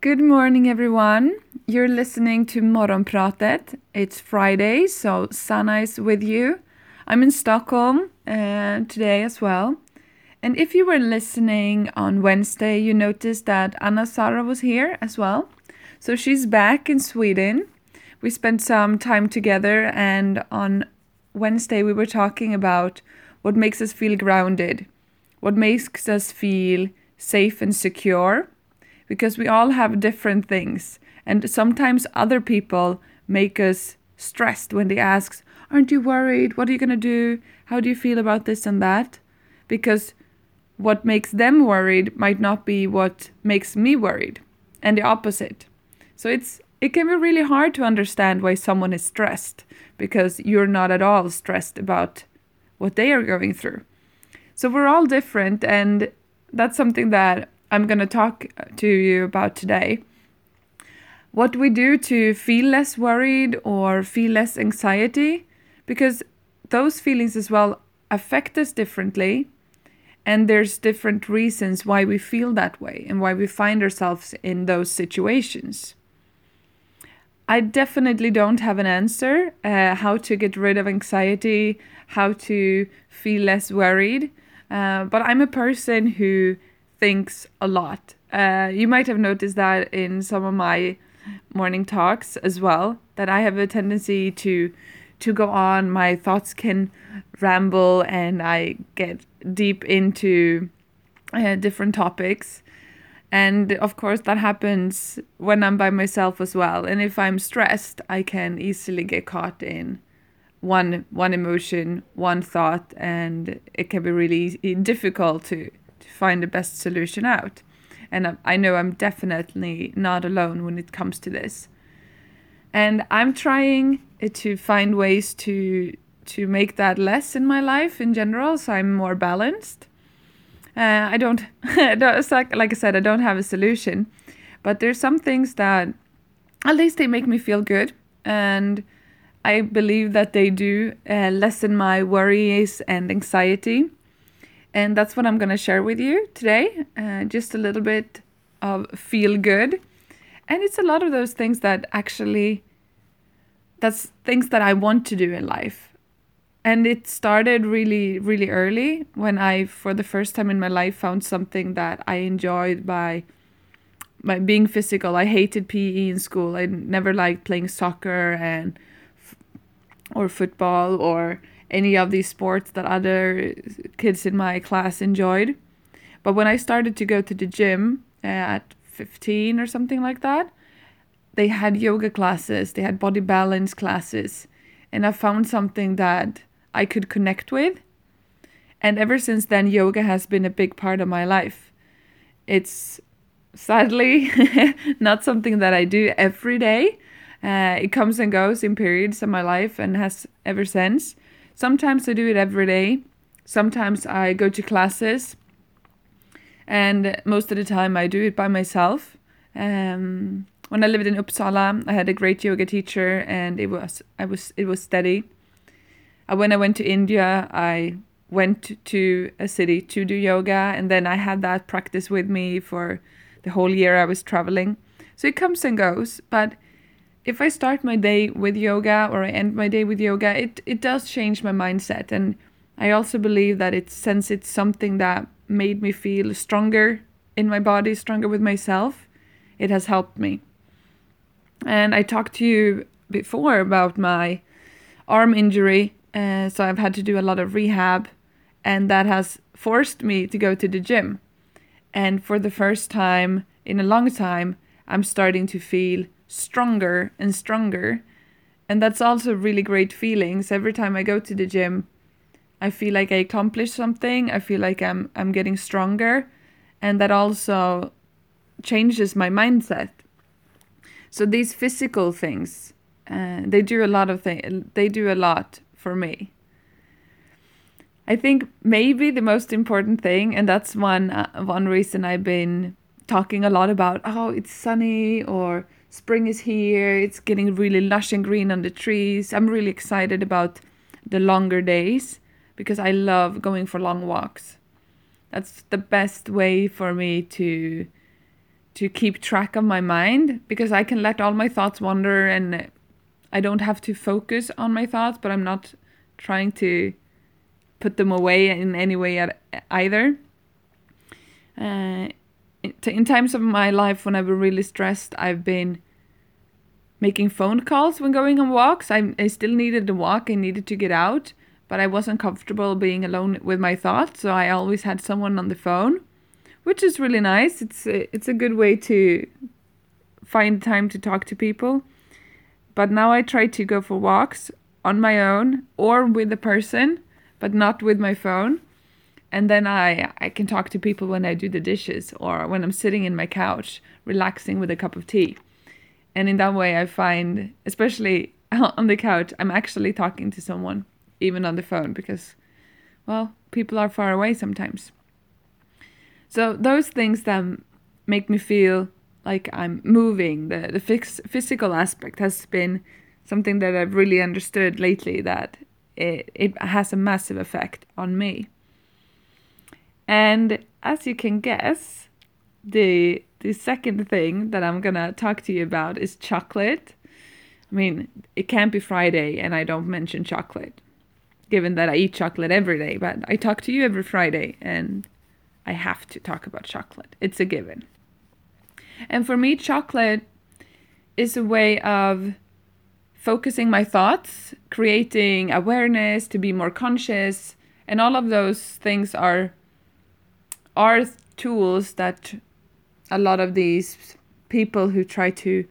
Good morning, everyone. You're listening to Morgonpratet. It's Friday, so Sanna is with you. I'm in Stockholm uh, today as well. And if you were listening on Wednesday, you noticed that Anna Sara was here as well. So she's back in Sweden. We spent some time together, and on Wednesday, we were talking about what makes us feel grounded, what makes us feel safe and secure, because we all have different things. And sometimes other people make us stressed when they ask, Aren't you worried? What are you going to do? How do you feel about this and that? Because what makes them worried might not be what makes me worried, and the opposite. So it's it can be really hard to understand why someone is stressed because you're not at all stressed about what they are going through. So we're all different, and that's something that I'm going to talk to you about today. What we do to feel less worried or feel less anxiety, because those feelings as well affect us differently. And there's different reasons why we feel that way and why we find ourselves in those situations. I definitely don't have an answer uh, how to get rid of anxiety, how to feel less worried. Uh, but I'm a person who thinks a lot. Uh, you might have noticed that in some of my morning talks as well, that I have a tendency to to go on. My thoughts can ramble, and I get deep into uh, different topics and of course that happens when i'm by myself as well and if i'm stressed i can easily get caught in one one emotion one thought and it can be really difficult to to find the best solution out. And i know i'm definitely not alone when it comes to this. And i'm trying to find ways to to make that less in my life in general so i'm more balanced. Uh, I don't, like, like I said, I don't have a solution, but there's some things that at least they make me feel good, and I believe that they do uh, lessen my worries and anxiety, and that's what I'm gonna share with you today. Uh, just a little bit of feel good, and it's a lot of those things that actually that's things that I want to do in life. And it started really really early when i for the first time in my life found something that i enjoyed by by being physical. I hated pe in school. I never liked playing soccer and or football or any of these sports that other kids in my class enjoyed but when i started to go to the gym at 15 or something like that they had yoga classes they had body balance classes and i found something that I could connect with. And ever since then, yoga has been a big part of my life. It's sadly not something that I do every day. Uh, it comes and goes in periods of my life and has ever since. Sometimes I do it every day. Sometimes I go to classes. And most of the time I do it by myself. Um, when I lived in Uppsala, I had a great yoga teacher and it was I was it was steady. Uh, when I went to India, I went to a city to do yoga, and then I had that practice with me for the whole year I was traveling. So it comes and goes, but if I start my day with yoga or I end my day with yoga, it, it does change my mindset. And I also believe that it since it's something that made me feel stronger in my body, stronger with myself, it has helped me. And I talked to you before about my arm injury uh, so I've had to do a lot of rehab, and that has forced me to go to the gym. And for the first time in a long time, I'm starting to feel stronger and stronger. And that's also really great feelings. Every time I go to the gym, I feel like I accomplished something. I feel like I'm I'm getting stronger, and that also changes my mindset. So these physical things, uh, they do a lot of things. They do a lot for me. I think maybe the most important thing, and that's one uh, one reason I've been talking a lot about. Oh, it's sunny, or spring is here. It's getting really lush and green on the trees. I'm really excited about the longer days because I love going for long walks. That's the best way for me to to keep track of my mind because I can let all my thoughts wander and I don't have to focus on my thoughts, but I'm not trying to put them away in any way either. Uh, in times of my life when I've been really stressed, I've been making phone calls when going on walks. I, I still needed to walk, I needed to get out, but I wasn't comfortable being alone with my thoughts, so I always had someone on the phone, which is really nice. It's a, it's a good way to find time to talk to people. But now I try to go for walks on my own or with a person, but not with my phone. And then I, I can talk to people when I do the dishes or when I'm sitting in my couch, relaxing with a cup of tea. And in that way, I find, especially on the couch, I'm actually talking to someone, even on the phone, because, well, people are far away sometimes. So, those things that make me feel like I'm moving, the, the fix, physical aspect has been something that I've really understood lately that it, it has a massive effect on me. And as you can guess, the the second thing that I'm gonna talk to you about is chocolate. I mean, it can't be Friday and I don't mention chocolate, given that I eat chocolate every day, but I talk to you every Friday and I have to talk about chocolate. It's a given. And for me, chocolate is a way of focusing my thoughts, creating awareness, to be more conscious, and all of those things are are tools that a lot of these people who try to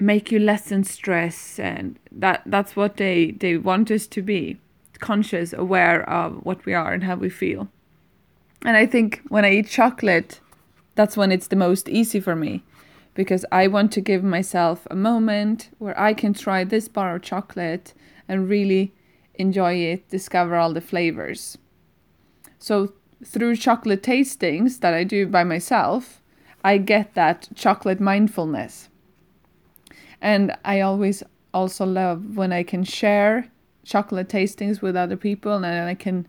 make you lessen stress and that that's what they they want us to be conscious aware of what we are and how we feel. And i think when i eat chocolate that's when it's the most easy for me because i want to give myself a moment where i can try this bar of chocolate and really enjoy it discover all the flavors. So through chocolate tastings that i do by myself I get that chocolate mindfulness. And I always also love when I can share chocolate tastings with other people and I can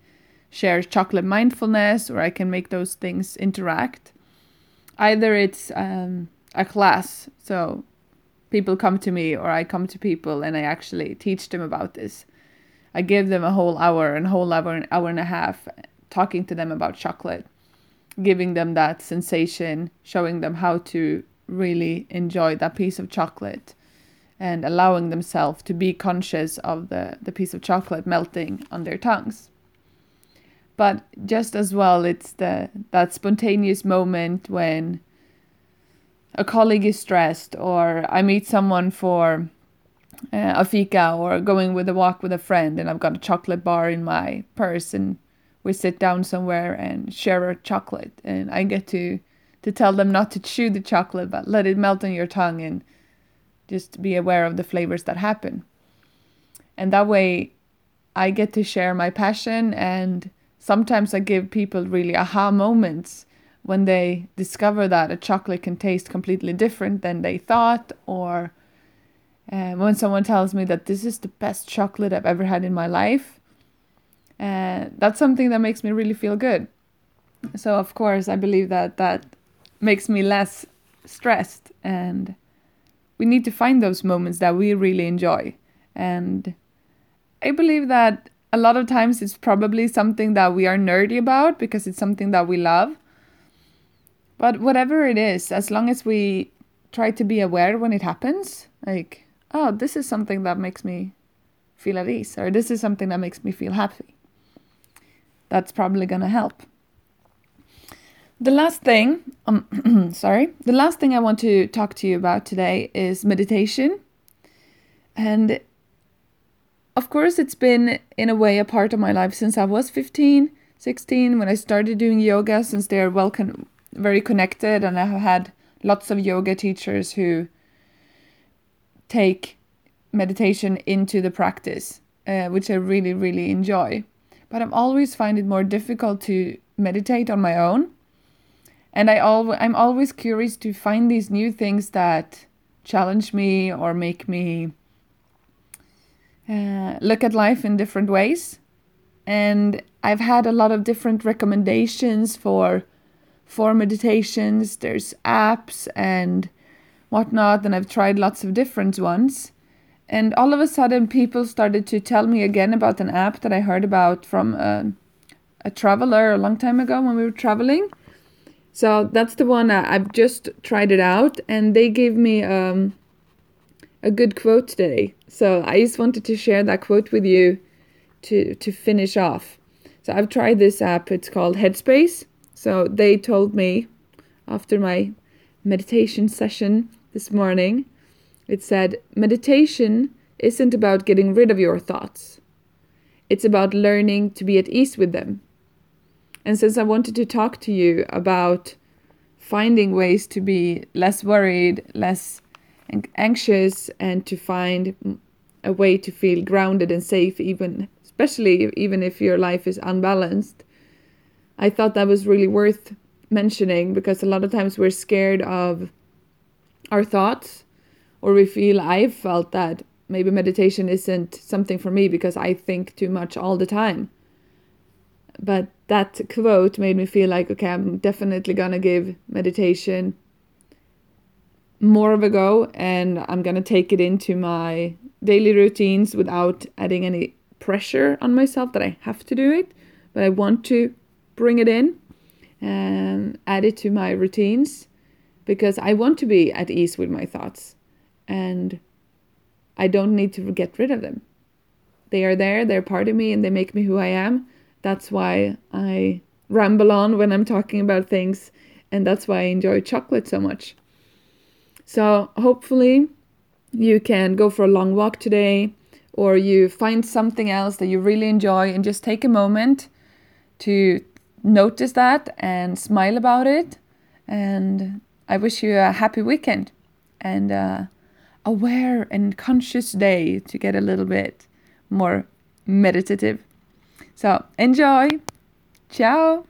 share chocolate mindfulness or I can make those things interact. Either it's um, a class, so people come to me or I come to people and I actually teach them about this. I give them a whole hour and whole hour, hour and a half talking to them about chocolate giving them that sensation, showing them how to really enjoy that piece of chocolate and allowing themselves to be conscious of the, the piece of chocolate melting on their tongues. But just as well, it's the that spontaneous moment when a colleague is stressed, or I meet someone for uh, a fika, or going with a walk with a friend, and I've got a chocolate bar in my purse, and we sit down somewhere and share a chocolate and I get to to tell them not to chew the chocolate but let it melt on your tongue and just be aware of the flavors that happen. And that way I get to share my passion and sometimes I give people really aha moments when they discover that a chocolate can taste completely different than they thought or uh, when someone tells me that this is the best chocolate I've ever had in my life and that's something that makes me really feel good. So of course i believe that that makes me less stressed and we need to find those moments that we really enjoy. And i believe that a lot of times it's probably something that we are nerdy about because it's something that we love. But whatever it is as long as we try to be aware when it happens like oh this is something that makes me feel at ease or this is something that makes me feel happy that's probably going to help. The last thing, um, sorry, the last thing I want to talk to you about today is meditation. And of course, it's been in a way a part of my life since I was 15, 16, when I started doing yoga, since they're well con- very connected, and I have had lots of yoga teachers who take meditation into the practice, uh, which I really, really enjoy but I've always find it more difficult to meditate on my own. And I al- I'm always curious to find these new things that challenge me or make me uh, look at life in different ways. And I've had a lot of different recommendations for for meditations, there's apps and whatnot, and I've tried lots of different ones. And all of a sudden, people started to tell me again about an app that I heard about from a, a traveler a long time ago when we were traveling. So that's the one I, I've just tried it out, and they gave me um, a good quote today. So I just wanted to share that quote with you to to finish off. So I've tried this app. It's called Headspace. So they told me after my meditation session this morning it said, Meditation isn't about getting rid of your thoughts, it's about learning to be at ease with them. And since I wanted to talk to you about finding ways to be less worried, less anxious, and to find a way to feel grounded and safe, even especially even if your life is unbalanced, I thought that was really worth mentioning because a lot of times we're scared of our thoughts or we feel I've felt that maybe meditation isn't something for me because I think too much all the time. But that quote made me feel like, okay, I'm definitely gonna give meditation more of a go and I'm gonna take it into my daily routines without adding any pressure on myself that I have to do it, but I want to bring it in and add it to my routines because I want to be at ease with my thoughts and I don't need to get rid of them. They are there, they're part of me, and they make me who I am. That's why I ramble on when I'm talking about things, and that's why I enjoy chocolate so much. So, hopefully, you can go for a long walk today, or you find something else that you really enjoy, and just take a moment to notice that and smile about it. And I wish you a happy weekend. And uh, aware and conscious day to get a little bit more meditative. So enjoy. Ciao.